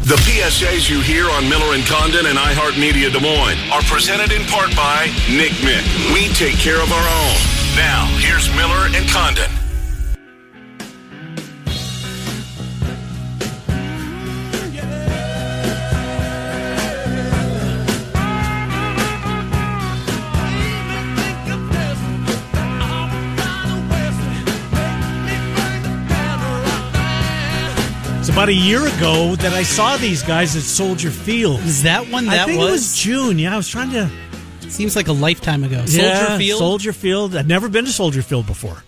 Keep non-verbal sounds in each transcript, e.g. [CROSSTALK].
The PSAs you hear on Miller and Condon and iHeartMedia Des Moines are presented in part by Nick Mick. We take care of our own. Now, here's Miller and Condon. About a year ago that I saw these guys at Soldier Field. Is that one that I think was? it was June. Yeah, I was trying to. Seems like a lifetime ago. Soldier Yeah, Field. Soldier Field. I've never been to Soldier Field before.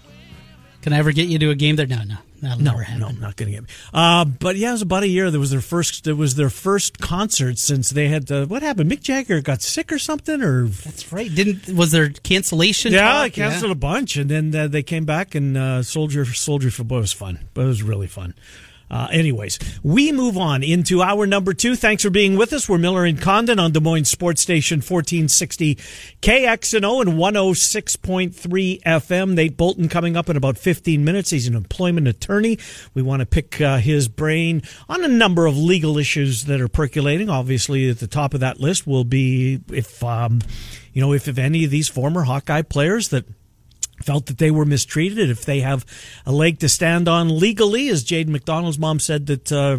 Can I ever get you to a game there? No, no, that'll No, never happen. no, I'm not going to get me. Uh, but yeah, it was about a year. There was their first. It was their first concert since they had. Uh, what happened? Mick Jagger got sick or something, or That's right. Didn't was there cancellation? yeah, talk? they canceled a bunch, and then uh, they came back and uh, Soldier Soldier Field. Boy, it was fun. But it was really fun. Uh, anyways, we move on into our number two. Thanks for being with us. We're Miller and Condon on Des Moines Sports Station 1460 KXNO and 106.3 FM. Nate Boulton coming up in about 15 minutes. He's an employment attorney. We want to pick uh, his brain on a number of legal issues that are percolating. Obviously, at the top of that list will be if, um, you know, if, if any of these former Hawkeye players that felt that they were mistreated, if they have a leg to stand on legally, as Jade McDonald's mom said that. Uh,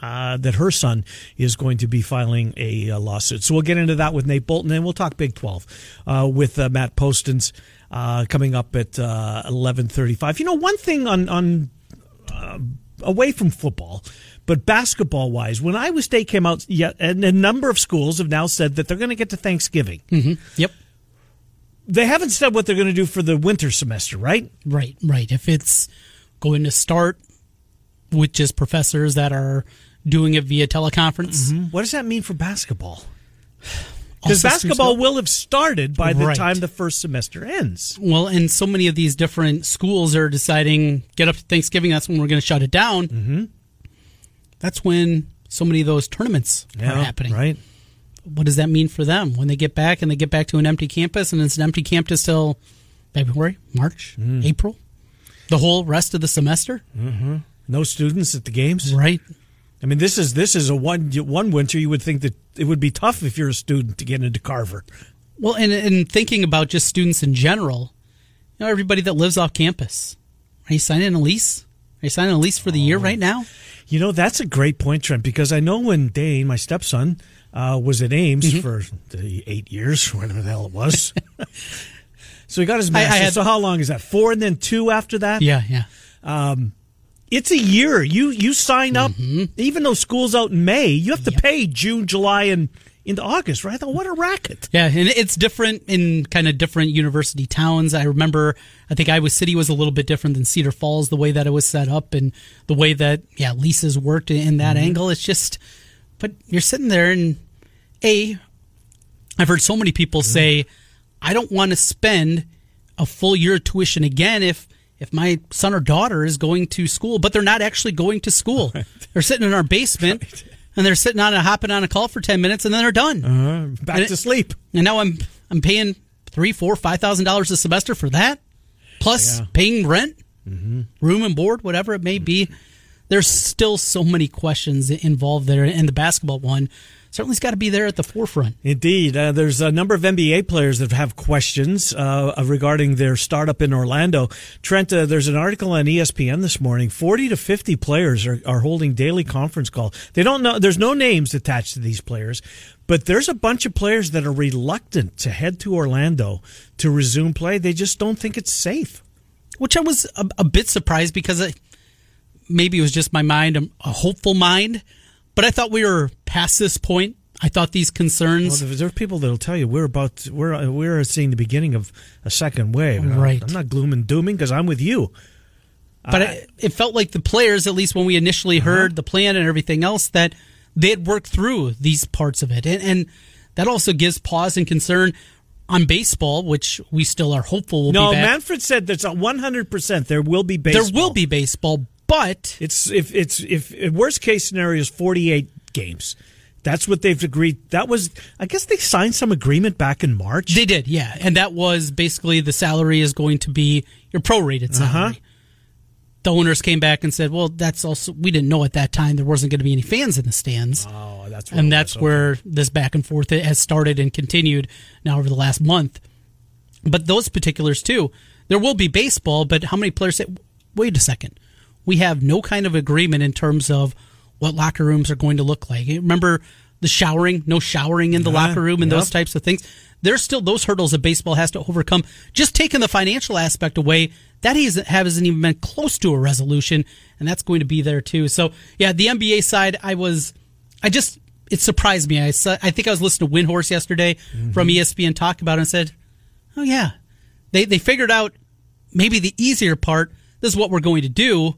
uh, that her son is going to be filing a, uh lawsuit. So we'll get into that with Nate Boulton, and we'll talk Big 12 uh, with uh, Matt Postins uh, coming up at uh, 11:35. You know, one thing on on uh, away from football, but basketball wise, when Iowa State came out, yeah, and a number of schools have now said that they're going to get to Thanksgiving. Yep. They haven't said what they're going to do for the winter semester, right? Right. Right. If it's going to start with just professors that are doing it via teleconference, What does that mean for basketball? [SIGHS] Because basketball will have started by the Right. time the first semester ends. Well, and so many of these different schools are deciding get up to Thanksgiving. That's when we're going to shut it down. Mm-hmm. That's when so many of those tournaments are happening. right? What does that mean for them when they get back and they get back to an empty campus and it's an empty campus till February, March, Mm. April, the whole rest of the semester? No students at the games. Right. I mean, this is this is a one one winter. You would think that it would be tough if you're a student to get into Carver. Well, and and thinking about just students in general, you know, everybody that lives off campus, are you signing a lease? Are you signing a lease for the Oh. year right now? You know, that's a great point, Trent, because I know when Dane, my stepson, uh, was at Ames Mm-hmm. for the eight years, [LAUGHS] whatever the hell it was. [LAUGHS] so he got his I- I had- so how long is that? Four and then two after that? Yeah, yeah. It's a year. You you sign up, Mm-hmm. even though school's out in May, you have to pay June, July, and into August, right? I thought, what a racket. Yeah, and it's different in kind of different university towns. I remember, I think Iowa City was a little bit different than Cedar Falls, the way that it was set up and the way that, yeah, leases worked in that angle. It's just, but you're sitting there and, A, I've heard so many people say, I don't want to spend a full year of tuition again if, if my son or daughter is going to school, but they're not actually going to school. [LAUGHS] They're sitting in our basement and they're sitting on a hopping on a call for 10 minutes and then they're done. Uh-huh. Back And to it- sleep. And now I'm I'm paying three, four, five thousand dollars a semester for that, plus Yeah. paying rent, mm-hmm. room and board, whatever it may be. There's still so many questions involved there, and the basketball one certainly's got to be there at the forefront. Indeed, uh, there's a number of NBA players that have questions uh, regarding their startup in Orlando. Trent, uh, there's an article on ESPN this morning. Forty to fifty players are, are holding daily conference call. They don't know. There's no names attached to these players, but there's a bunch of players that are reluctant to head to Orlando to resume play. They just don't think it's safe. Which I was a, a bit surprised because I, maybe it was just my mind, a, a hopeful mind, but I thought we were past this point. I thought these concerns. Well, there are people that'll tell you we're about we're we're seeing the beginning of a second wave. I'm- Right. I'm not gloom and dooming because I'm with you. But it, it felt like the players, at least when we initially Uh-huh. heard the plan and everything else, that they had worked through these parts of it. And, and that also gives pause and concern on baseball, which we still are hopeful will No, be back. Manfred said there's a 100% there will be baseball. there will be baseball, but It's if it's if, if worst case scenario is 48 games. That's what they've agreed. That was I guess they signed some agreement back in March. They did, yeah. And that was basically the salary is going to be your prorated salary. Uh-huh. The owners came back and said, well, that's also, we didn't know at that time there wasn't going to be any fans in the stands. oh, that's and that's where this back and forth has started and continued now over the last month. But those particulars too, there will be baseball, but how many players say, wait a second, we have no kind of agreement in terms of what locker rooms are going to look like. Remember the showering, no showering in the Yeah, locker room and yep. those types of things. There's still those hurdles that baseball has to overcome. Just taking the financial aspect away, that hasn't hasn't even been close to a resolution, and that's going to be there too. So yeah, the NBA side, I was, I just it surprised me. I I think I was listening to Windhorst yesterday Mm-hmm. from ESPN talk about it and said, oh yeah, they they figured out maybe the easier part. This is what we're going to do.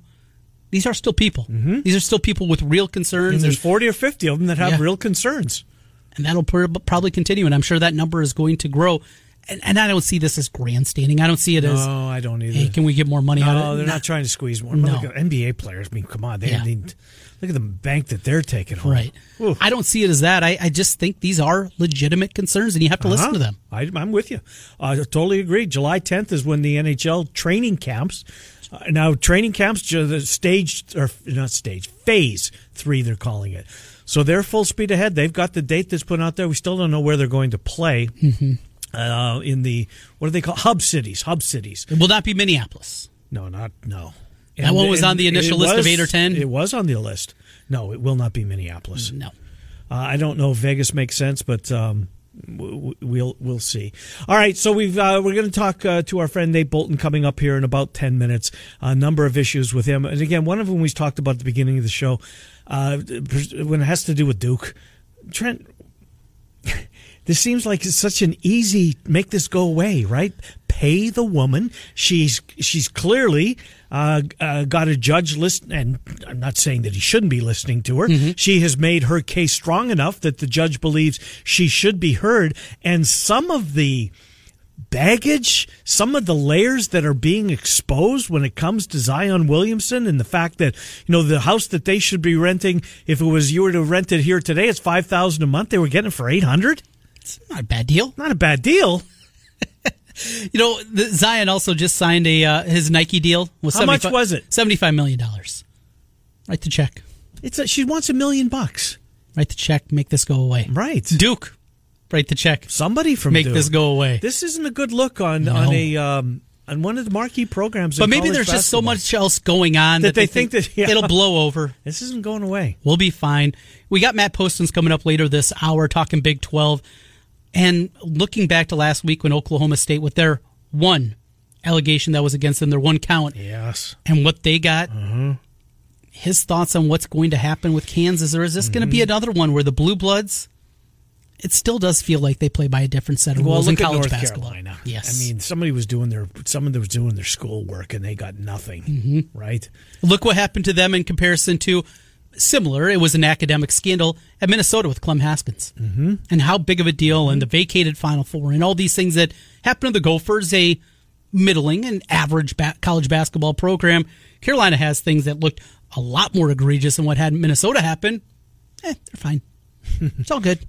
These are still people. These are still people with real concerns, and there's and, 40 or 50 of them that have Yeah. real concerns. and that'll pr- probably continue. And I'm sure that number is going to grow. And, and I don't see this as grandstanding. I don't see it as, No, I don't either. hey, can we get more money out of it? No, they're not trying to squeeze more. No. Look NBA players. I mean, come on, they Yeah. need. Look at the bank that they're taking home. Right. Ooh. I don't see it as that. I, I just think these are legitimate concerns, and you have to listen Uh-huh. to them. I, I'm with you. I totally agree. July 10th is when the NHL training camps. Uh, now, training camps, the stage or not stage phase three, they're calling it. So they're full speed ahead. They've got the date that's put out there. We still don't know where they're going to play. Mm-hmm. Uh, in the what do they call hub cities? Hub cities. It will not be Minneapolis. No, not no. That one was on the initial it list of eight or 10? It was on the list. No, it will not be Minneapolis. No. Uh, I don't know if Vegas makes sense, but um, we'll we'll see. All right, so we've uh, we're going to talk uh, to our friend Nate Boulton coming up here in about ten minutes. A number of issues with him, and again, one of them we talked about at the beginning of the show uh, when it has to do with Duke. Trent, this seems like it's such an easy make this go away, right? Pay the woman. She's she's clearly uh, uh, got a judge list, and I'm not saying that he shouldn't be listening to her. She has made her case strong enough that the judge believes she should be heard, and some of the baggage, some of the layers that are being exposed when it comes to Zion Williamson and the fact that, you know, the house that they should be renting, if it was you were to rent it here today, it's 5000 a month. They were getting it for 800 It's not a bad deal. Not a bad deal. [LAUGHS] You know, the, Zion also just signed a uh, his Nike deal. Was How much was it? Seventy-five million dollars. Write the check. It's a, she wants a million bucks. Write the check. Make this go away. Right. Duke. Write the check. Somebody from Make Duke. this go away. This isn't a good look on No. on a um, on one of the marquee programs. but maybe there's just so much else going on That that, they think that- [LAUGHS] yeah. it'll blow over. This isn't going away. We'll be fine. We got Matt Postins coming up later this hour talking Big 12. And looking back to last week when Oklahoma State, with their one allegation that was against them, their one count, Yes. and what they got, Mm-hmm. his thoughts on what's going to happen with Kansas, or is this going to Mm-hmm. be another one where the Blue Bloods, it still does feel like they play by a different set of Well, rules in look at college North basketball. Carolina. Yes. I mean, somebody was doing their someone was doing their schoolwork and they got nothing. Mm-hmm. Right? Look what happened to them in comparison to similar. It was an academic scandal at Minnesota with Clem Haskins, mm-hmm. and how big of a deal, and the vacated Final Four, and all these things that happened to the Gophers, a middling and average ba- college basketball program. Carolina has things that looked a lot more egregious than what had in Minnesota happen. Eh, they're fine. [LAUGHS] it's all good.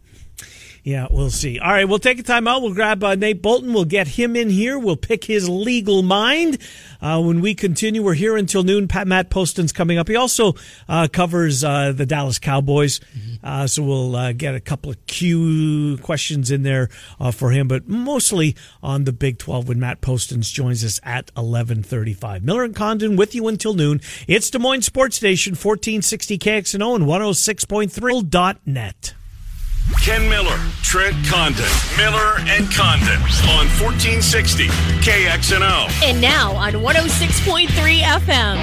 Yeah, we'll see. All right, we'll take a time out. We'll grab uh, Nate Boulton. We'll get him in here. We'll pick his legal mind. Uh, when we continue, we're here until noon. Pat, Matt Postins coming up. He also uh, covers uh, the Dallas Cowboys, uh, so we'll uh, get a couple of Q questions in there uh, for him, but mostly on the Big 12 when Matt Postins joins us at 11:35. Miller and Condon with you until noon. It's Des Moines Sports Station 1460 KXNO and 106.3 .net. Ken Miller, Trent Condon, Miller and Condon on 1460 KXNO. And now on 106.3 FM.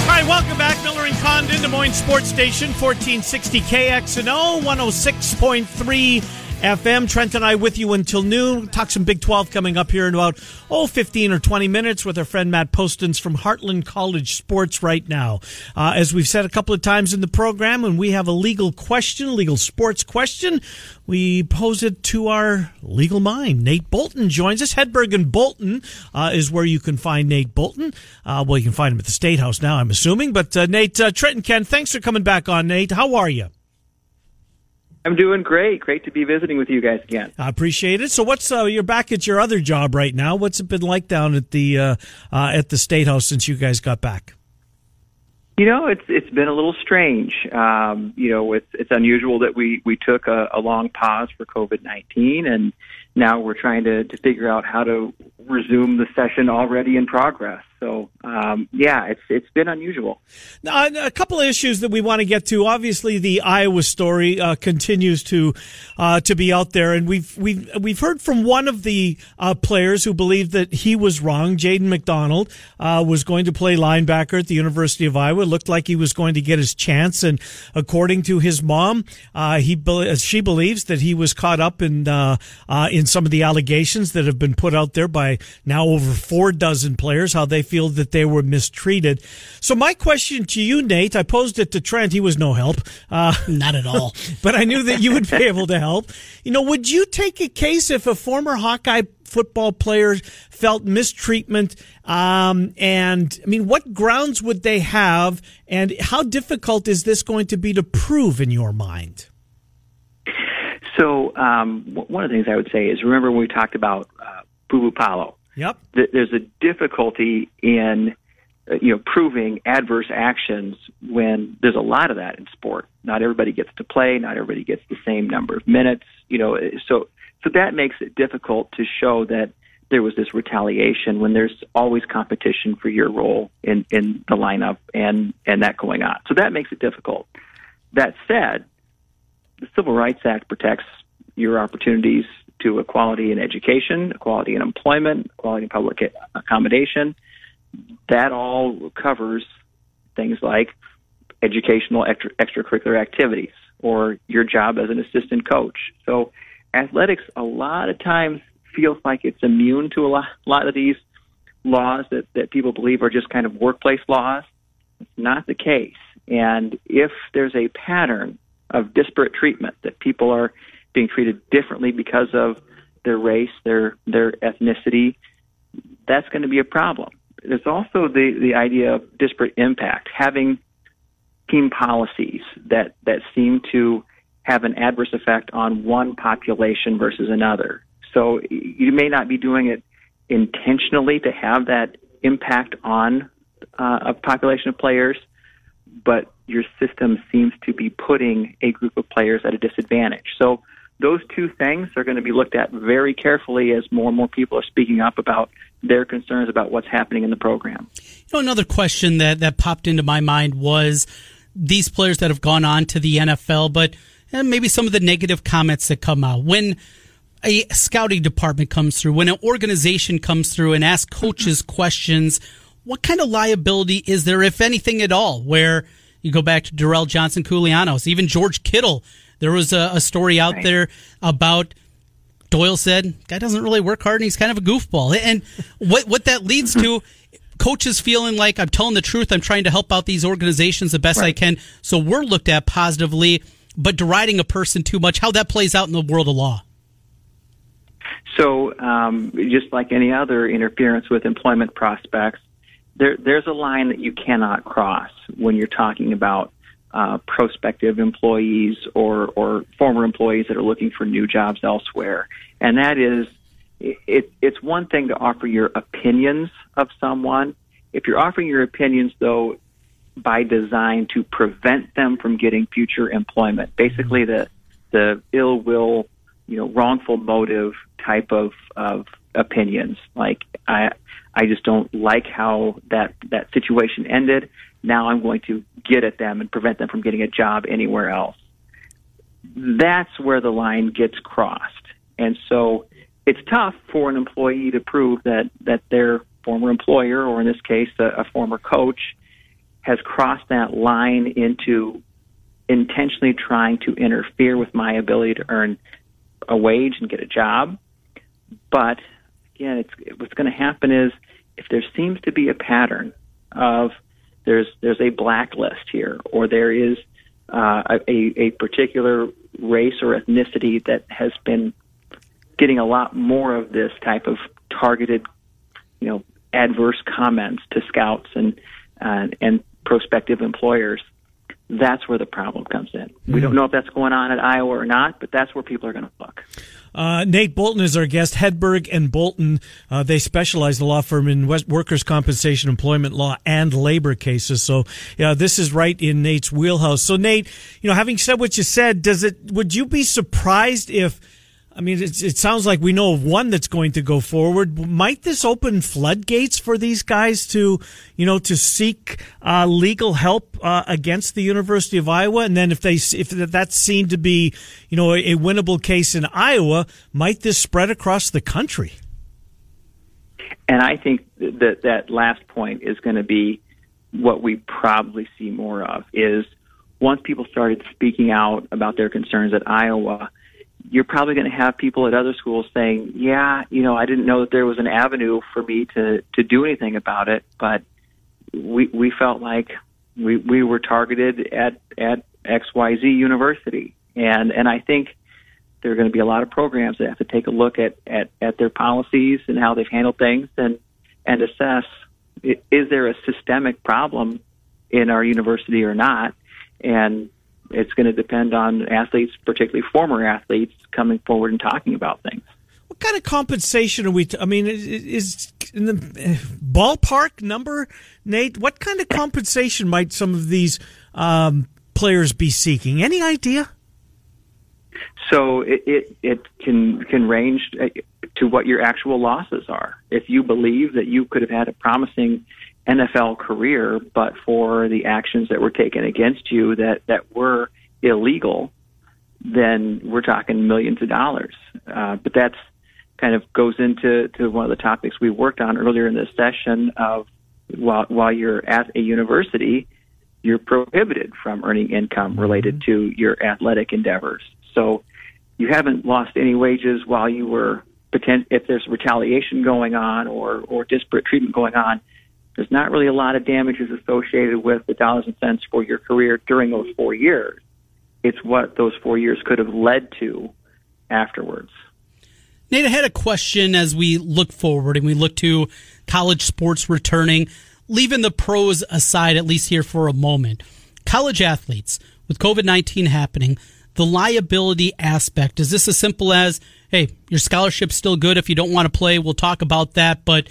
All right, welcome back, Miller and Condon, Des Moines Sports Station, 1460 KXNO, 106.3 FM. Trent and I with you until noon. Talk some Big 12 coming up here in about, oh, 15 or 20 minutes with our friend Matt Postins from Heartland College Sports right now. Uh, as we've said a couple of times in the program, when we have a legal question, legal sports question, we pose it to our legal mind. Nate Boulton joins us. Hedberg and Boulton uh, is where you can find Nate Boulton. Uh, well, you can find him at the State House now, I'm assuming. But uh, Nate, uh, Trent and Ken, thanks for coming back on, Nate. How are you? I'm doing great. Great to be visiting with you guys again. I appreciate it. So, what's uh, you're back at your other job right now? What's it been like down at the uh, uh, at the state house since you guys got back? You know, it's it's been a little strange. Um, you know, it's it's unusual that we we took a, a long pause for COVID nineteen, and now we're trying to to figure out how to resume the session already in progress. So um, yeah, it's it's been unusual. Now, a couple of issues that we want to get to. Obviously, the Iowa story uh, continues to uh, to be out there, and we've we've we've heard from one of the uh, players who believed that he was wrong. Jaden McDonald uh, was going to play linebacker at the University of Iowa. It looked like he was going to get his chance, and according to his mom, uh, he she believes that he was caught up in uh, in some of the allegations that have been put out there by now over four dozen players. How they feel that they were mistreated. So my question to you, Nate, I posed it to Trent. He was no help. Uh, [LAUGHS] Not at all. [LAUGHS] but I knew that you would be [LAUGHS] able to help. You know, would you take a case if a former Hawkeye football player felt mistreatment? Um, and I mean, what grounds would they have? And how difficult is this going to be to prove in your mind? So, um, one of the things I would say is remember when we talked about uh, Boo Paulo? Yep. There's a difficulty in uh, you know proving adverse actions when there's a lot of that in sport. Not everybody gets to play. Not everybody gets the same number of minutes. You know, so so that makes it difficult to show that there was this retaliation when there's always competition for your role in in the lineup and and that going on. So that makes it difficult. That said, the Civil Rights Act protects your opportunities to equality in education, equality in employment, equality in public accommodation. That all covers things like educational extra, extracurricular activities or your job as an assistant coach. So athletics a lot of times feels like it's immune to a lot, a lot of these laws that, that people believe are just kind of workplace laws. It's not the case. And if there's a pattern of disparate treatment that people are being treated differently because of their race, their their ethnicity, that's going to be a problem. There's also the the idea of disparate impact, having team policies that that seem to have an adverse effect on one population versus another. So you may not be doing it intentionally to have that impact on uh, a population of players, but your system seems to be putting a group of players at a disadvantage. So those two things are going to be looked at very carefully as more and more people are speaking up about their concerns about what's happening in the program. You know, another question that, that popped into my mind was these players that have gone on to the NFL, but eh, maybe some of the negative comments that come out. When a scouting department comes through, when an organization comes through and asks coaches questions, what kind of liability is there, if anything at all, where you go back to Derrell Johnson Koulianos, even George Kittle there was a, a story out right. there about Doyle said, "Guy doesn't really work hard, and he's kind of a goofball." And what what that leads to, coaches feeling like I'm telling the truth. I'm trying to help out these organizations the best right. I can. So we're looked at positively, but deriding a person too much, how that plays out in the world of law. So, um, just like any other interference with employment prospects, there, there's a line that you cannot cross when you're talking about uh, prospective employees or, or former employees that are looking for new jobs elsewhere. And that is, it, it's one thing to offer your opinions of someone. If you're offering your opinions, though, by design to prevent them from getting future employment, basically the the ill will, you know, wrongful motive type of of opinions. Like I I just don't like how that that situation ended. Now I'm going to get at them and prevent them from getting a job anywhere else. That's where the line gets crossed. And so it's tough for an employee to prove that, that their former employer, or in this case, a, a former coach, has crossed that line into intentionally trying to interfere with my ability to earn a wage and get a job. But again, it's, what's going to happen is if there seems to be a pattern of there's there's a blacklist here, or there is uh, a, a particular race or ethnicity that has been getting a lot more of this type of targeted, you know, adverse comments to scouts and uh, and prospective employers that's where the problem comes in. We don't hmm. know if that's going on at Iowa or not, but that's where people are going to look. Uh, Nate Boulton is our guest. Hedberg and Boulton, uh, they specialize the law firm in West workers' compensation, employment law, and labor cases. So, yeah, this is right in Nate's wheelhouse. So, Nate, you know, having said what you said, does it? Would you be surprised if? I mean, it, sounds like we know of one that's going to go forward. Might this open floodgates for these guys to, you know, to seek uh, legal help uh, against the University of Iowa? And then if they if that's seen to be, you know, a winnable case in Iowa, might this spread across the country? And I think that that last point is going to be what we probably see more of is once people started speaking out about their concerns at Iowa you're probably going to have people at other schools saying, "Yeah, you know, I didn't know that there was an avenue for me to to do anything about it, but we we felt like we we were targeted at at XYZ University." And and I think there are going to be a lot of programs that have to take a look at at at their policies and how they've handled things and and assess is there a systemic problem in our university or not? And it's going to depend on athletes, particularly former athletes, coming forward and talking about things. What kind of compensation are we? T- I mean, is, is in the ballpark number, Nate? What kind of compensation might some of these um, players be seeking? Any idea? So it, it, it can can range eh, to what your actual losses are. If you believe that you could have had a promising NFL career, but for the actions that were taken against you that, that were illegal, then we're talking millions of dollars. Uh, but that's kind of goes into to one of the topics we worked on earlier in this session of while while you're at a university, you're prohibited from earning income related mm-hmm. to your athletic endeavors. So you haven't lost any wages while you were if there's retaliation going on or or disparate treatment going on there's not really a lot of damages associated with the dollars and cents for your career during those four years. It's what those four years could have led to afterwards. Nate, I had a question as we look forward and we look to college sports returning, leaving the pros aside, at least here for a moment. College athletes, with COVID 19 happening, the liability aspect, is this as simple as, hey, your scholarship's still good. If you don't want to play, we'll talk about that. But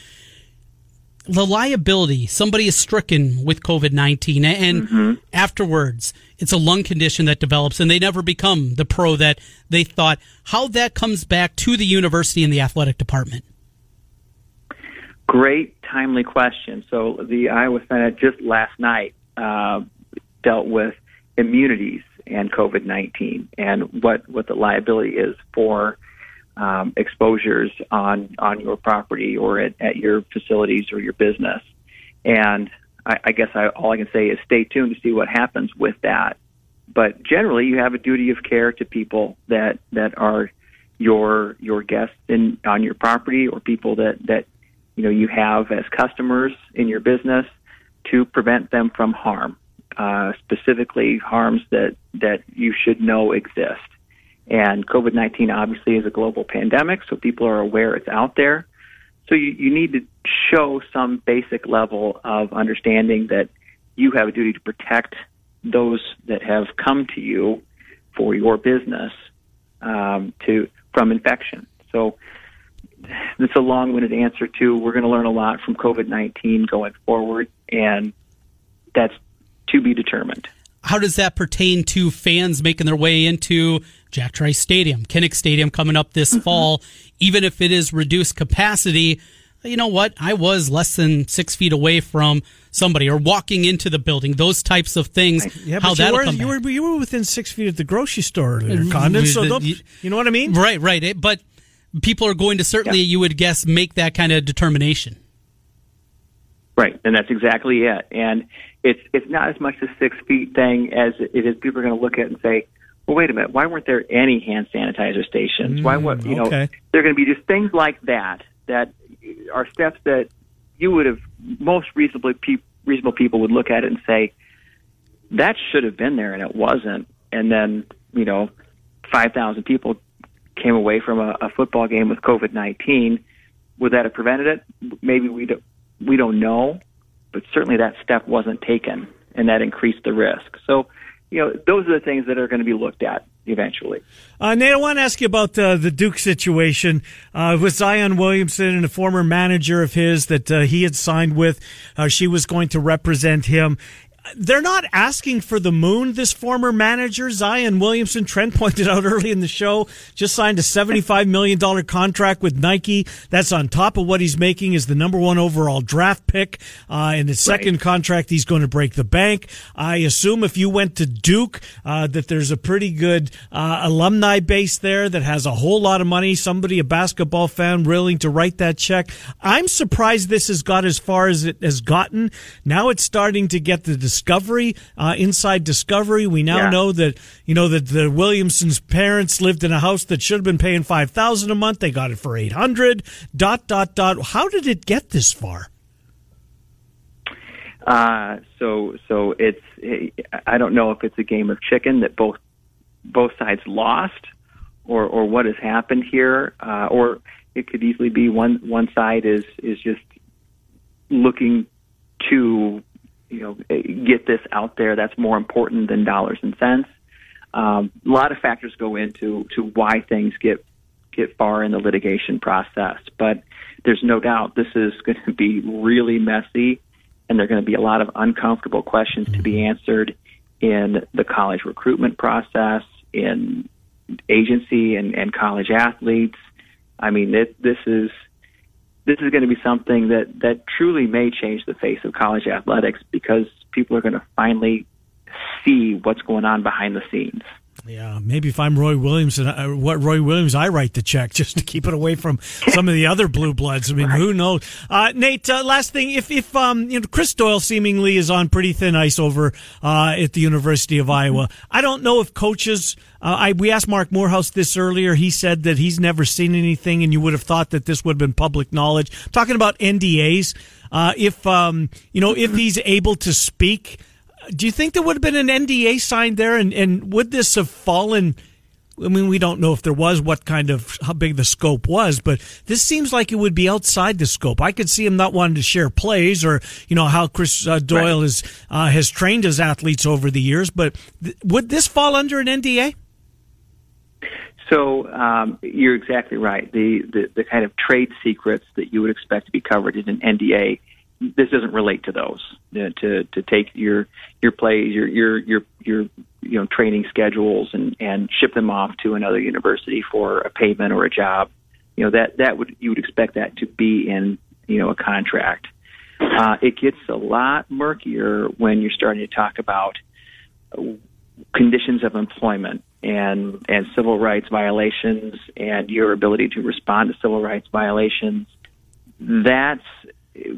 the liability somebody is stricken with covid-19 and mm-hmm. afterwards it's a lung condition that develops and they never become the pro that they thought. How that comes back to the university and the athletic department? Great timely question. So the iowa senate just last night uh, dealt with immunities and covid-19 and what, what the liability is for um, exposures on on your property or at, at your facilities or your business. And I, I guess I, all I can say is stay tuned to see what happens with that. But generally, you have a duty of care to people that that are your your guests in on your property or people that that you know you have as customers in your business to prevent them from harm, uh, specifically harms that that you should know exist. And COVID 19 obviously is a global pandemic, so people are aware it's out there. So you, you need to show some basic level of understanding that you have a duty to protect those that have come to you for your business um, to from infection. So it's a long-winded answer to we're going to learn a lot from COVID-19 going forward, and that's to be determined how does that pertain to fans making their way into Jack Trice Stadium, Kinnick Stadium coming up this mm-hmm. fall? Even if it is reduced capacity, you know what? I was less than six feet away from somebody or walking into the building. Those types of things. Yeah, how that come you were, you were within six feet of the grocery store earlier, Condon. So you, you know what I mean? Right, right. But people are going to certainly, yeah. you would guess, make that kind of determination. Right, and that's exactly it. And it's it's not as much a six feet thing as it is. People are going to look at it and say, "Well, wait a minute. Why weren't there any hand sanitizer stations? why mm, what you know? okay. There are going to be just things like that that are steps that you would have most reasonably pe- reasonable people would look at it and say that should have been there and it wasn't. And then you know, five thousand people came away from a, a football game with COVID nineteen. Would that have prevented it? Maybe we don't, we don't know, but certainly that step wasn't taken, and that increased the risk. So, you know, those are the things that are going to be looked at eventually. Uh, Nate, I want to ask you about uh, the Duke situation uh, with Zion Williamson and a former manager of his that uh, he had signed with. Uh, she was going to represent him. They're not asking for the moon, this former manager, Zion Williamson. Trent pointed out early in the show, just signed a $75 million contract with Nike. That's on top of what he's making as the number one overall draft pick. Uh, in his second contract, he's going to break the bank. I assume if you went to Duke, uh, that there's a pretty good uh, alumni base there that has a whole lot of money. Somebody, a basketball fan, willing to write that check. I'm surprised this has got as far as it has gotten. Now it's starting to get the Discovery, uh, inside Discovery. We now Yeah. know that you know that the Williamsons' parents lived in a house that should have been paying five thousand a month. They got it for eight hundred. Dot dot dot. How did it get this far? Uh, so so it's I don't know if it's a game of chicken that both both sides lost, or or what has happened here, uh, or it could easily be one one side is is just looking to you know get this out there. That's more important than dollars and cents. Um, a lot of factors go into to why things get get far in the litigation process, but there's no doubt this is going [LAUGHS] to be really messy, and there are going to be a lot of uncomfortable questions to be answered in the college recruitment process, in agency and, and college athletes. I mean, it, this is this is going to be something that that truly may change the face of college athletics because people are going to finally see what's going on behind the scenes. Yeah, maybe if I'm Roy Williams and I, what Roy Williams, I write the check [LAUGHS] just to keep it away from some of the other blue bloods. I mean, who knows? Uh, Nate, uh, last thing, if if um, you know, Chris Doyle seemingly is on pretty thin ice over uh, at the University of Iowa. I don't know if coaches. Uh, I we asked Marc Morehouse this earlier. He said that he's never seen anything, and you would have thought that this would have been public knowledge. Talking about NDAs, uh, if um, you know, if he's able to speak. Do you think there would have been an NDA signed there, and, and would this have fallen? I mean, we don't know if there was what kind of how big the scope was, but this seems like it would be outside the scope. I could see him not wanting to share plays, or you know how Chris uh, Doyle Right. is uh, has trained his athletes over the years. But th- would this fall under an NDA? So um, you're exactly right. The, the the kind of trade secrets that you would expect to be covered in an NDA, this doesn't relate to those. Uh, to to take your your plays, your your your your you know training schedules, and and ship them off to another university for a payment or a job. You know that that would you would expect that to be in you know a contract. Uh, it gets a lot murkier when you're starting to talk about conditions of employment and and civil rights violations and your ability to respond to civil rights violations that's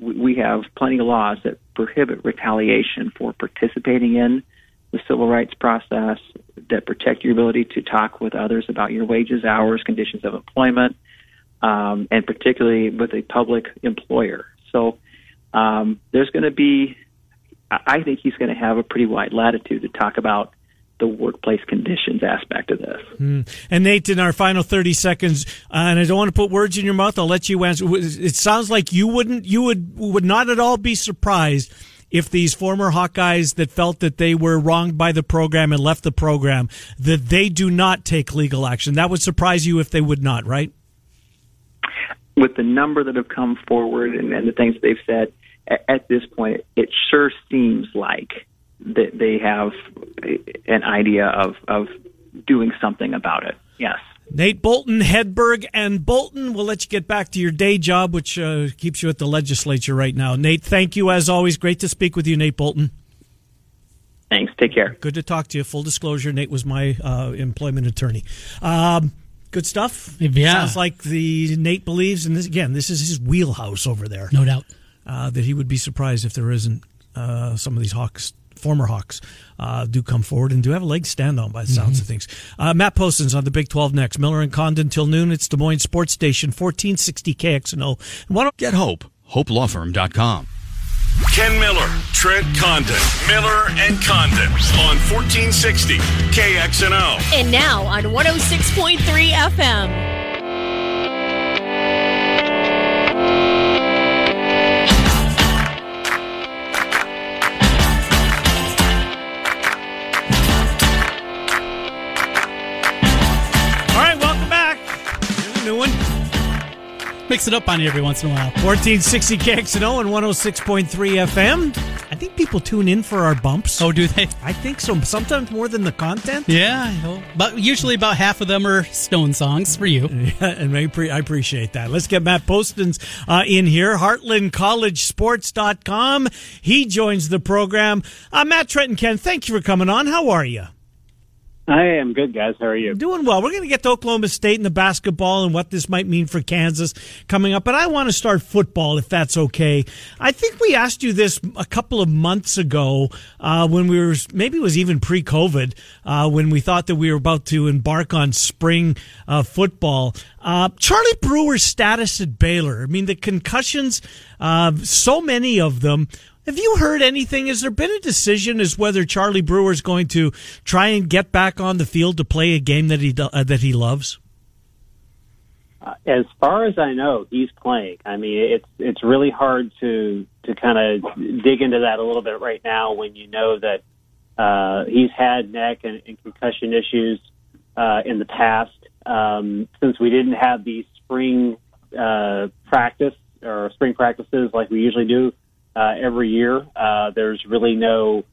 we have plenty of laws that prohibit retaliation for participating in the civil rights process that protect your ability to talk with others about your wages hours conditions of employment um, and particularly with a public employer. So um, there's going to be I I think he's going to have a pretty wide latitude to talk about the workplace conditions aspect of this. And Nate, in our final thirty seconds, uh, and I don't want to put words in your mouth. I'll let you answer. It sounds like you wouldn't, you would, would not at all be surprised if these former Hawkeyes that felt that they were wronged by the program and left the program, that they do not take legal action. That would surprise you if they would not, right? With the number that have come forward and, and the things they've said, at, at this point, it sure seems like that they have an idea of, of doing something about it. Yes. Nate Boulton, Hedberg, and Boulton. We'll let you get back to your day job, which uh, keeps you at the legislature right now. Nate, thank you as always. Great to speak with you, Nate Boulton. Thanks. Take care. Good to talk to you. Full disclosure, Nate was my uh, employment attorney. Um, good stuff. Yeah. Sounds like the Nate believes, and this again, this is his wheelhouse over there. No doubt. uh, that he would be surprised if there isn't uh, some of these Hawks former Hawks uh, do come forward and do have a leg to stand on by the sounds mm-hmm. of things. Uh, Matt Postins on the Big 12 next. Miller and Condon till noon. It's Des Moines Sports Station, 1460 KXNO. Why don't Get hope. HopeLawFirm.com. Ken Miller, Trent Condon, Miller and Condon on 1460 KXNO. And now on 106.3 FM. Mix it up on you every once in a while. 1460 KXNO and 106.3 FM. I think people tune in for our bumps. Oh, do they? I think so. Sometimes more than the content. Yeah, but usually about half of them are Stone songs for you. [LAUGHS] Yeah, and I, pre- I appreciate that. Let's get Matt Postins uh, in here. HeartlandCollegeSports.com. He joins the program. Uh, Matt Trenton Ken, thank you for coming on. How are you? I am good, guys. How are you? Doing well. We're going to get to Oklahoma State and the basketball and what this might mean for Kansas coming up. But I want to start football, if that's okay. I think we asked you this a couple of months ago uh, when we were, maybe it was even pre COVID, uh, when we thought that we were about to embark on spring uh, football. Uh, Charlie Brewer's status at Baylor. I mean, the concussions, uh, so many of them. Have you heard anything? Has there been a decision as whether Charlie Brewer is going to try and get back on the field to play a game that he uh, that he loves? Uh, as far as I know, he's playing. I mean, it's it's really hard to to kind of dig into that a little bit right now when you know that uh, he's had neck and, and concussion issues uh, in the past. Um, since we didn't have the spring uh, practice or spring practices like we usually do every year. Uh, there's really no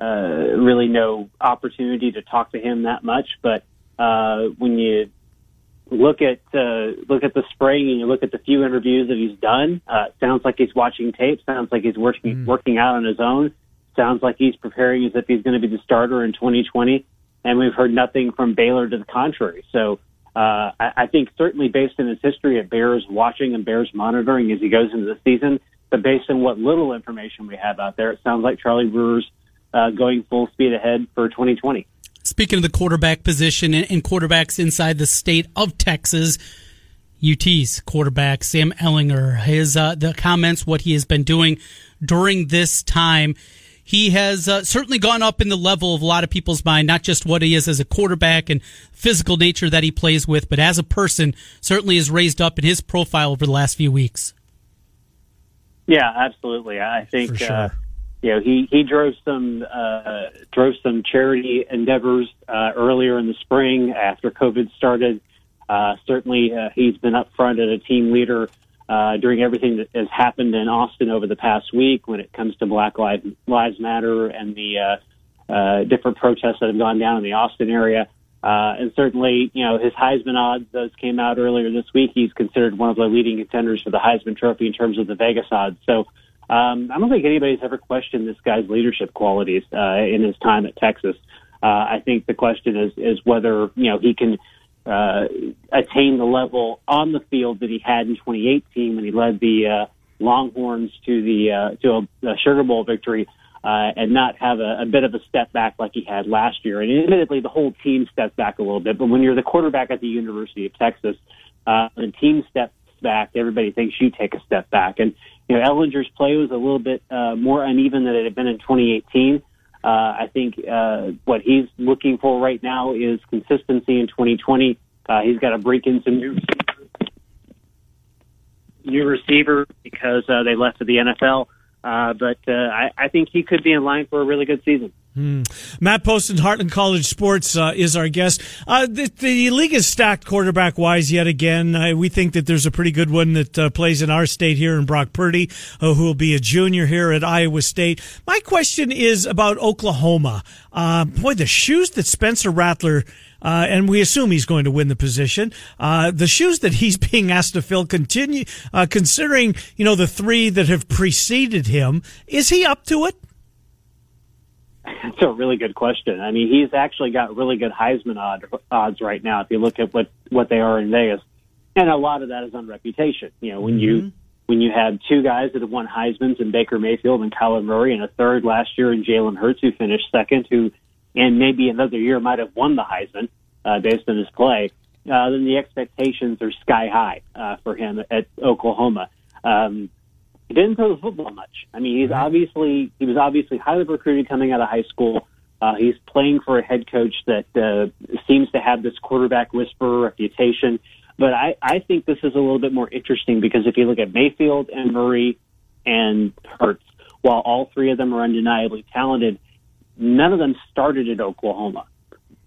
uh, really no opportunity to talk to him that much. But uh, when you look at uh, look at the spring and you look at the few interviews that he's done, uh, sounds like he's watching tape. Sounds like he's working mm. working out on his own. Sounds like he's preparing as if he's going to be the starter in 2020. And we've heard nothing from Baylor to the contrary. So uh, I, I think certainly based on his history at Bears watching and Bears monitoring as he goes into the season, but based on what little information we have out there, it sounds like Charlie Brewer's uh, going full speed ahead for 2020. Speaking of the quarterback position and quarterbacks inside the state of Texas, UT's quarterback Sam Ehlinger, his uh, the comments, what he has been doing during this time. He has uh, certainly gone up in the level of a lot of people's mind, not just what he is as a quarterback and physical nature that he plays with, but as a person, certainly has raised up in his profile over the last few weeks. Yeah, absolutely. I think sure. uh, you know he he drove some uh, drove some charity endeavors uh, earlier in the spring after COVID started. Uh, certainly, uh, he's been up front as a team leader uh, during everything that has happened in Austin over the past week when it comes to Black Lives, Lives Matter and the uh, uh, different protests that have gone down in the Austin area. Uh, and certainly, you know, his Heisman odds, those came out earlier this week. He's considered one of the leading contenders for the Heisman Trophy in terms of the Vegas odds. So um, I don't think anybody's ever questioned this guy's leadership qualities uh, in his time at Texas. Uh, I think the question is, is whether, you know, he can uh, attain the level on the field that he had in 2018 when he led the uh, Longhorns to the uh, to a, a Sugar Bowl victory uh, and not have a, a bit of a step back like he had last year. And admittedly, the whole team stepped back a little bit. But when you're the quarterback at the University of Texas, uh, the team steps back, everybody thinks you take a step back. And you know, Ehlinger's play was a little bit uh, more uneven than it had been in 2018. Uh, I think uh, what he's looking for right now is consistency in 2020. Uh, he's got to break in some new new receiver because uh, they left to the NFL. Uh, but uh, I, I think he could be in line for a really good season. Hmm. Matt Poston, Heartland College Sports, uh, is our guest. Uh, the, the, league is stacked quarterback wise yet again. Uh, we think that there's a pretty good one that plays in our state here in Brock Purdy, who will be a junior here at Iowa State. My question is about Oklahoma. Boy, the shoes that Spencer Rattler uh, and we assume he's going to win the position. Uh, the shoes that he's [LAUGHS] being asked to fill continue, uh, considering, you know, the three that have preceded him, is he up to it? That's a really good question. I mean, he's actually got really good Heisman odd, odds right now. If you look at what what they are in Vegas, and a lot of that is on reputation. You know, when mm-hmm. you when you have two guys that have won Heisman's and Baker Mayfield and Kyler Murray, and a third last year in Jalen Hurts, who finished second, who and maybe another year might have won the Heisman uh, based on his play, uh, then the expectations are sky high uh, for him at Oklahoma. Um, he didn't throw the football much. I mean, he's obviously he was obviously highly recruited coming out of high school. Uh, he's playing for a head coach that uh, seems to have this quarterback whisperer reputation. But I, I think this is a little bit more interesting because if you look at Mayfield and Murray and Hurts, while all three of them are undeniably talented, none of them started at Oklahoma.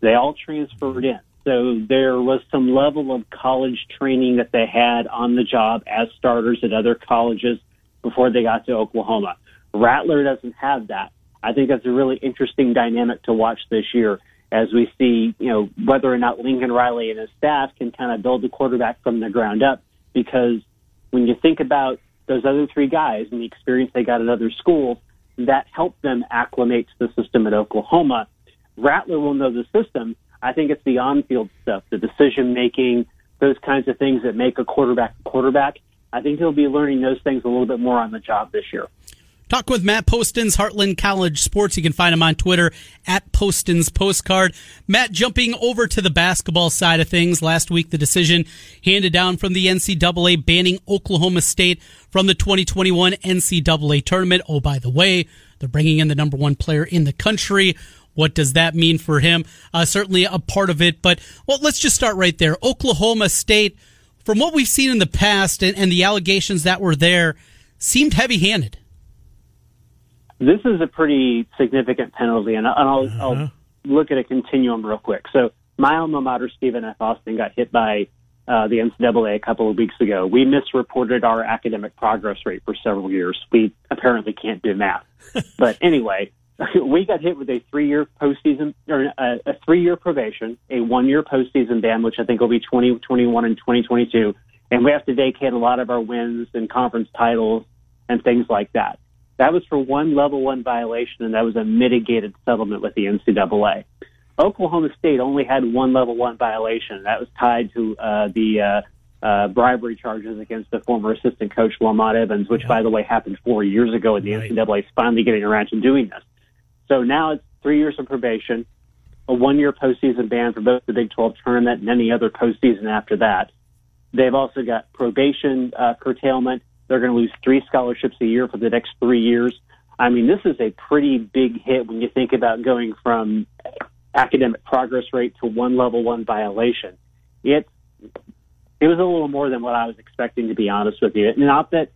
They all transferred in. So there was some level of college training that they had on the job as starters at other colleges before they got to Oklahoma. Rattler doesn't have that. I think that's a really interesting dynamic to watch this year as we see, you know, whether or not Lincoln Riley and his staff can kind of build the quarterback from the ground up. Because when you think about those other three guys and the experience they got at other schools, that helped them acclimate to the system at Oklahoma. Rattler will know the system. I think it's the on-field stuff, the decision making, those kinds of things that make a quarterback a quarterback. I think he'll be learning those things a little bit more on the job this year. Talk with Matt Postins, Heartland College Sports. You can find him on Twitter at Postins Postcard. Matt, jumping over to the basketball side of things. Last week, the decision handed down from the NCAA banning Oklahoma State from the 2021 NCAA tournament. Oh, by the way, they're bringing in the number one player in the country. What does that mean for him? Uh, certainly a part of it, but well, let's just start right there. Oklahoma State, from what we've seen in the past and, and the allegations that were there, seemed heavy handed. This is a pretty significant penalty, and I'll, uh-huh. I'll look at a continuum real quick. So, my alma mater, Stephen F. Austin, got hit by uh, the NCAA a couple of weeks ago. We misreported our academic progress rate for several years. We apparently can't do math. [LAUGHS] but anyway, we got hit with a three-year postseason or a, a three-year probation, a one-year postseason ban, which I think will be 2021 and 2022, and we have to vacate a lot of our wins and conference titles and things like that. That was for one level one violation, and that was a mitigated settlement with the NCAA. Oklahoma State only had one level one violation. That was tied to uh, the uh, uh, bribery charges against the former assistant coach Lamont Evans, which, yeah. by the way, happened four years ago, and the right. NCAA is finally getting around to doing this. So now it's three years of probation, a one-year postseason ban for both the Big 12 tournament and any other postseason after that. They've also got probation uh, curtailment they're going to lose three scholarships a year for the next three years. I mean, this is a pretty big hit when you think about going from academic progress rate to one level one violation. It it was a little more than what I was expecting, to be honest with you. Not that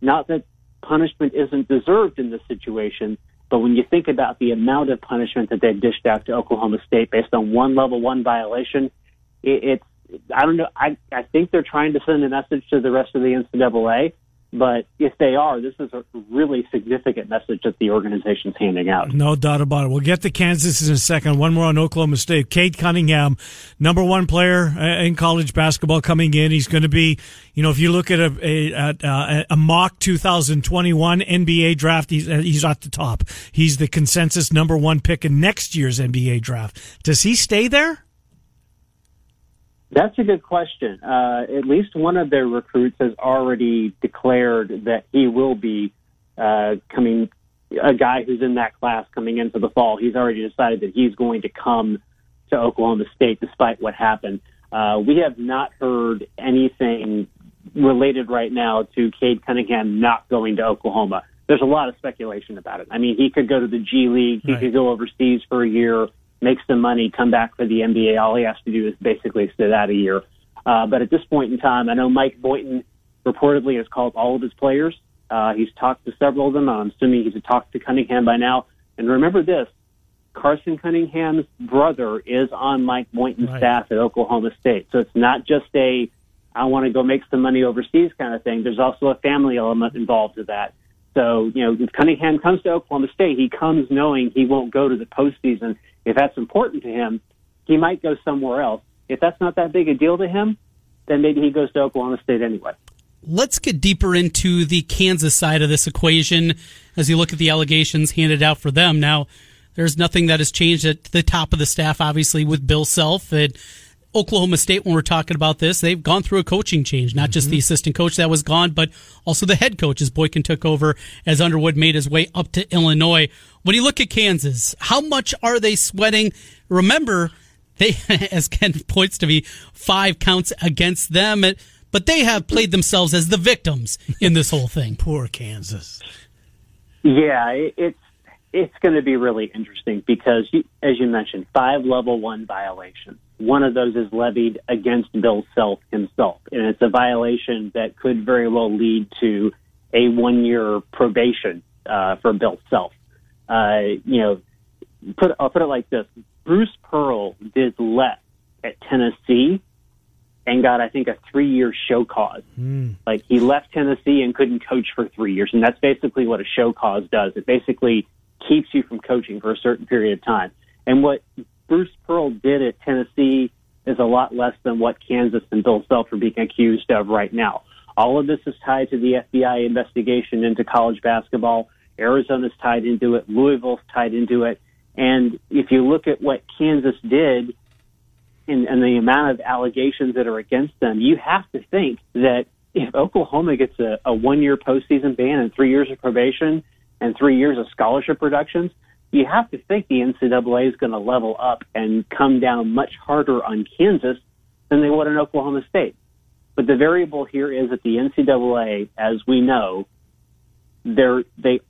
not that punishment isn't deserved in this situation, but when you think about the amount of punishment that they've dished out to Oklahoma State based on one level one violation, it, it's I don't know. I I think they're trying to send a message to the rest of the NCAA but if they are, this is a really significant message that the organization's handing out. No doubt about it. We'll get to Kansas in a second. One more on Oklahoma State. Cade Cunningham, number one player uh, in college basketball coming in. He's going to be, you know, if you look at a a, a, a mock 2021 NBA draft, he's, uh, he's at the top. He's the consensus number one pick in next year's NBA draft. Does he stay there? That's a good question. Uh, at least one of their recruits has already declared that he will be uh, coming. A guy who's in that class coming into the fall, he's already decided that he's going to come to Oklahoma State despite what happened. Uh, we have not heard anything related right now to Cade Cunningham not going to Oklahoma. There's a lot of speculation about it. I mean, he could go to the G League, he right. could go overseas for a year make some money, come back for the NBA. All he has to do is basically sit out a year. Uh, but at this point in time, I know Mike Boynton reportedly has called all of his players. Uh, he's talked to several of them. I'm assuming he's talked to Cunningham by now. And remember this, Carson Cunningham's brother is on Mike Boynton's right. staff at Oklahoma State. So it's not just a, I want to go make some money overseas kind of thing. There's also a family element involved with that. So, you know, if Cunningham comes to Oklahoma State, he comes knowing he won't go to the postseason if that's important to him, he might go somewhere else. If that's not that big a deal to him, then maybe he goes to Oklahoma State anyway. Let's get deeper into the Kansas side of this equation as you look at the allegations handed out for them. Now, there's nothing that has changed at the top of the staff, obviously, with Bill Self. And Oklahoma State, when we're talking about this, they've gone through a coaching change, not just the mm-hmm. assistant coach that was gone, but also the head coach as Boynton took over as Underwood made his way up to Illinois. When you look at Kansas, how much are they sweating? Remember, they, [LAUGHS] as Ken points to me, five counts against them, but they have played themselves as the victims in this whole thing. [LAUGHS] Poor Kansas. Yeah, it's it's going to be really interesting because, as you mentioned, five level one violations. One of those is levied against Bill Self himself, and it's a violation that could very well lead to a one year probation uh, for Bill Self. Uh, you know, put I'll put it like this: Bruce Pearl did less at Tennessee and got, I think, a three year show cause. Mm. Like he left Tennessee and couldn't coach for three years. And that's basically what a show cause does. It basically keeps you from coaching for a certain period of time. And what Bruce Pearl did at Tennessee is a lot less than what Kansas and Bill Self are being accused of right now. All of this is tied to the FBI investigation into college basketball. Arizona's tied into it. Louisville's tied into it. And if you look at what Kansas did and, and the amount of allegations that are against them, you have to think that if Oklahoma gets a, a one year postseason ban and three years of probation and three years of scholarship reductions, you have to think the NCAA is going to level up and come down much harder on Kansas than they would on Oklahoma State. But the variable here is that the NCAA, as we know, they're, they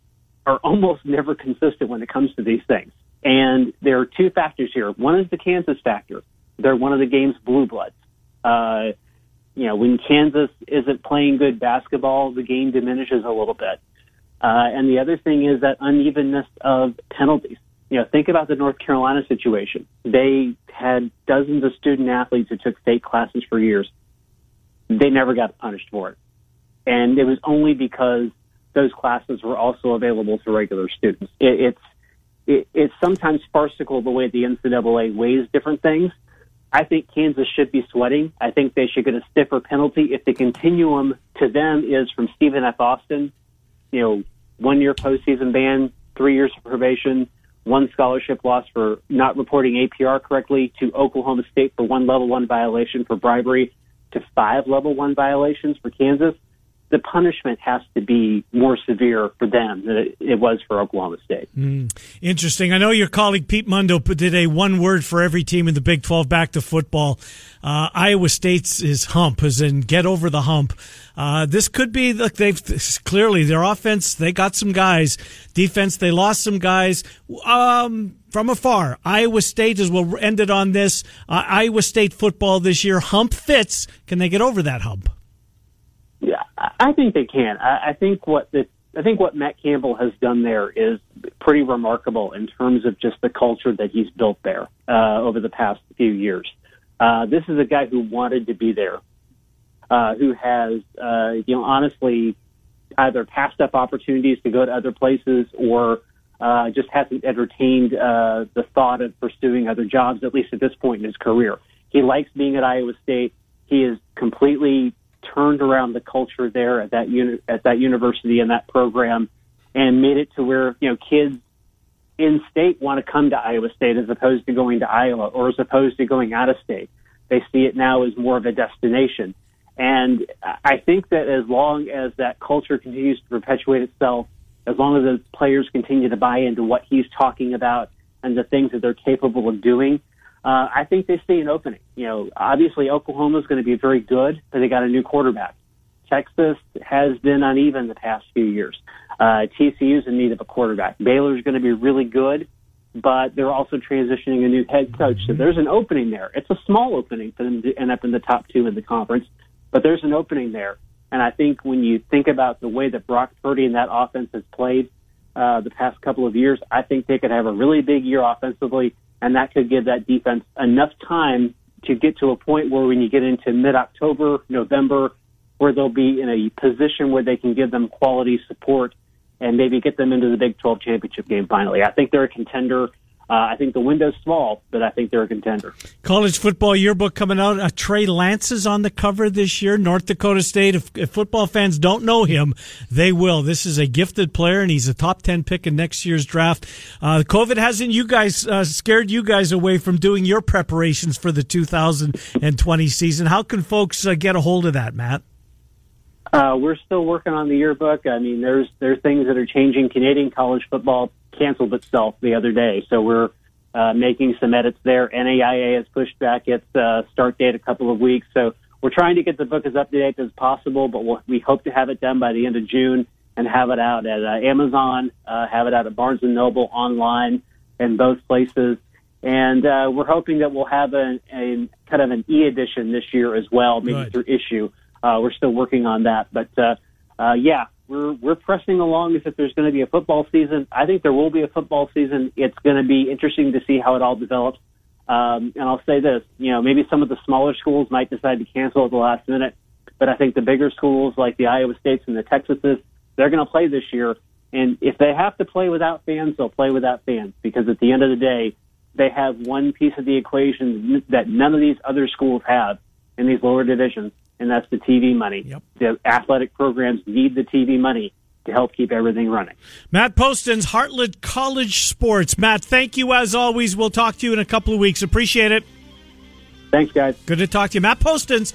are almost never consistent when it comes to these things. And there are two factors here. One is the Kansas factor. They're one of the game's blue bloods. Uh, you know, when Kansas isn't playing good basketball, the game diminishes a little bit. Uh, and the other thing is that unevenness of penalties. You know, think about the North Carolina situation. They had dozens of student athletes who took state classes for years. They never got punished for it. And it was only because those classes were also available to regular students. It, it's it, it's sometimes farcical the way the NCAA weighs different things. I think Kansas should be sweating. I think they should get a stiffer penalty. If the continuum to them is from Stephen F. Austin, you know, one year postseason ban, three years of probation, one scholarship loss for not reporting APR correctly, to Oklahoma State for one level one violation for bribery, to five level one violations for Kansas the punishment has to be more severe for them than it, was for Oklahoma State. Mm, interesting. I know your colleague Pete Mundo did a one word for every team in the Big 12 back to football. Uh, Iowa State's is hump, as in get over the hump. Uh, this could be, look, they've clearly their offense, they got some guys. Defense, they lost some guys. Um, from afar, Iowa State is what ended on this. Uh, Iowa State football this year, hump fits. Can they get over that hump? I think they can. I, I think what the I think what Matt Campbell has done there is pretty remarkable in terms of just the culture that he's built there uh, over the past few years. Uh, this is a guy who wanted to be there, uh, who has, uh, you know, honestly, either passed up opportunities to go to other places or uh, just hasn't entertained uh, the thought of pursuing other jobs, at least at this point in his career. He likes being at Iowa State. He is completely turned around the culture there at that uni- at that university and that program, and made it to where you know kids in state want to come to Iowa State as opposed to going to Iowa or as opposed to going out of state. They see it now as more of a destination. And I think that as long as that culture continues to perpetuate itself, as long as the players continue to buy into what he's talking about and the things that they're capable of doing, uh, I think they see an opening. You know, obviously Oklahoma is going to be very good, but they got a new quarterback. Texas has been uneven the past few years. Uh, is in need of a quarterback. Baylor is going to be really good, but they're also transitioning a new head coach. So there's an opening there. It's a small opening for them to end up in the top two in the conference, but there's an opening there. And I think when you think about the way that Brock Purdy and that offense has played uh, the past couple of years, I think they could have a really big year offensively and that could give that defense enough time to get to a point where when you get into mid-October, November, where they'll be in a position where they can give them quality support and maybe get them into the Big 12 championship game finally. I think they're a contender. Uh, I think the window's small, but I think they're a contender. College football yearbook coming out. Uh, Trey Lance is on the cover this year. North Dakota State. If, if, football fans don't know him, they will. This is a gifted player, and he's a top ten pick in next year's draft. Uh, COVID hasn't you guys uh, scared you guys away from doing your preparations for the 2020 season. How can folks uh, get a hold of that, Matt? Uh, we're still working on the yearbook. I mean, there's there's things that are changing. Canadian college football canceled itself the other day. So we're uh, making some edits there. NAIA has pushed back its uh, start date a couple of weeks. So we're trying to get the book as up to date as possible, but we'll, we hope to have it done by the end of June and have it out at uh, Amazon, uh, have it out at Barnes and Noble online in both places. And uh, we're hoping that we'll have a, a kind of an e edition this year as well, maybe through Issuu. Uh, we're still working on that, but uh, uh, yeah, we're we're pressing along as if there's going to be a football season. I think there will be a football season. It's going to be interesting to see how it all develops. Um, and I'll say this, you know, maybe some of the smaller schools might decide to cancel at the last minute, but I think the bigger schools like the Iowa States and the Texases, they're going to play this year. And if they have to play without fans, they'll play without fans because at the end of the day, they have one piece of the equation that none of these other schools have in these lower divisions, and that's the TV money. Yep. The athletic programs need the TV money to help keep everything running. Matt Postins Heartland College Sports. Matt, thank you as always. We'll talk to you in a couple of weeks. Appreciate it. Thanks, guys. Good to talk to you. Matt Postins,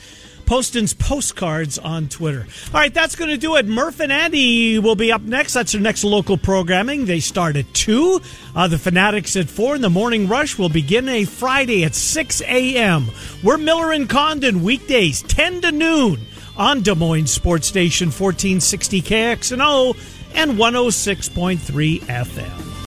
Postins postcards on Twitter. All right, that's going to do it. Murph and Andy will be up next. That's their next local programming. They start at 2. Uh, the Fanatics at 4. And the morning rush will begin a Friday at 6 a.m. We're Miller and Condon, weekdays, 10 to noon on Des Moines Sports Station 1460 KXNO and 106.3 FM.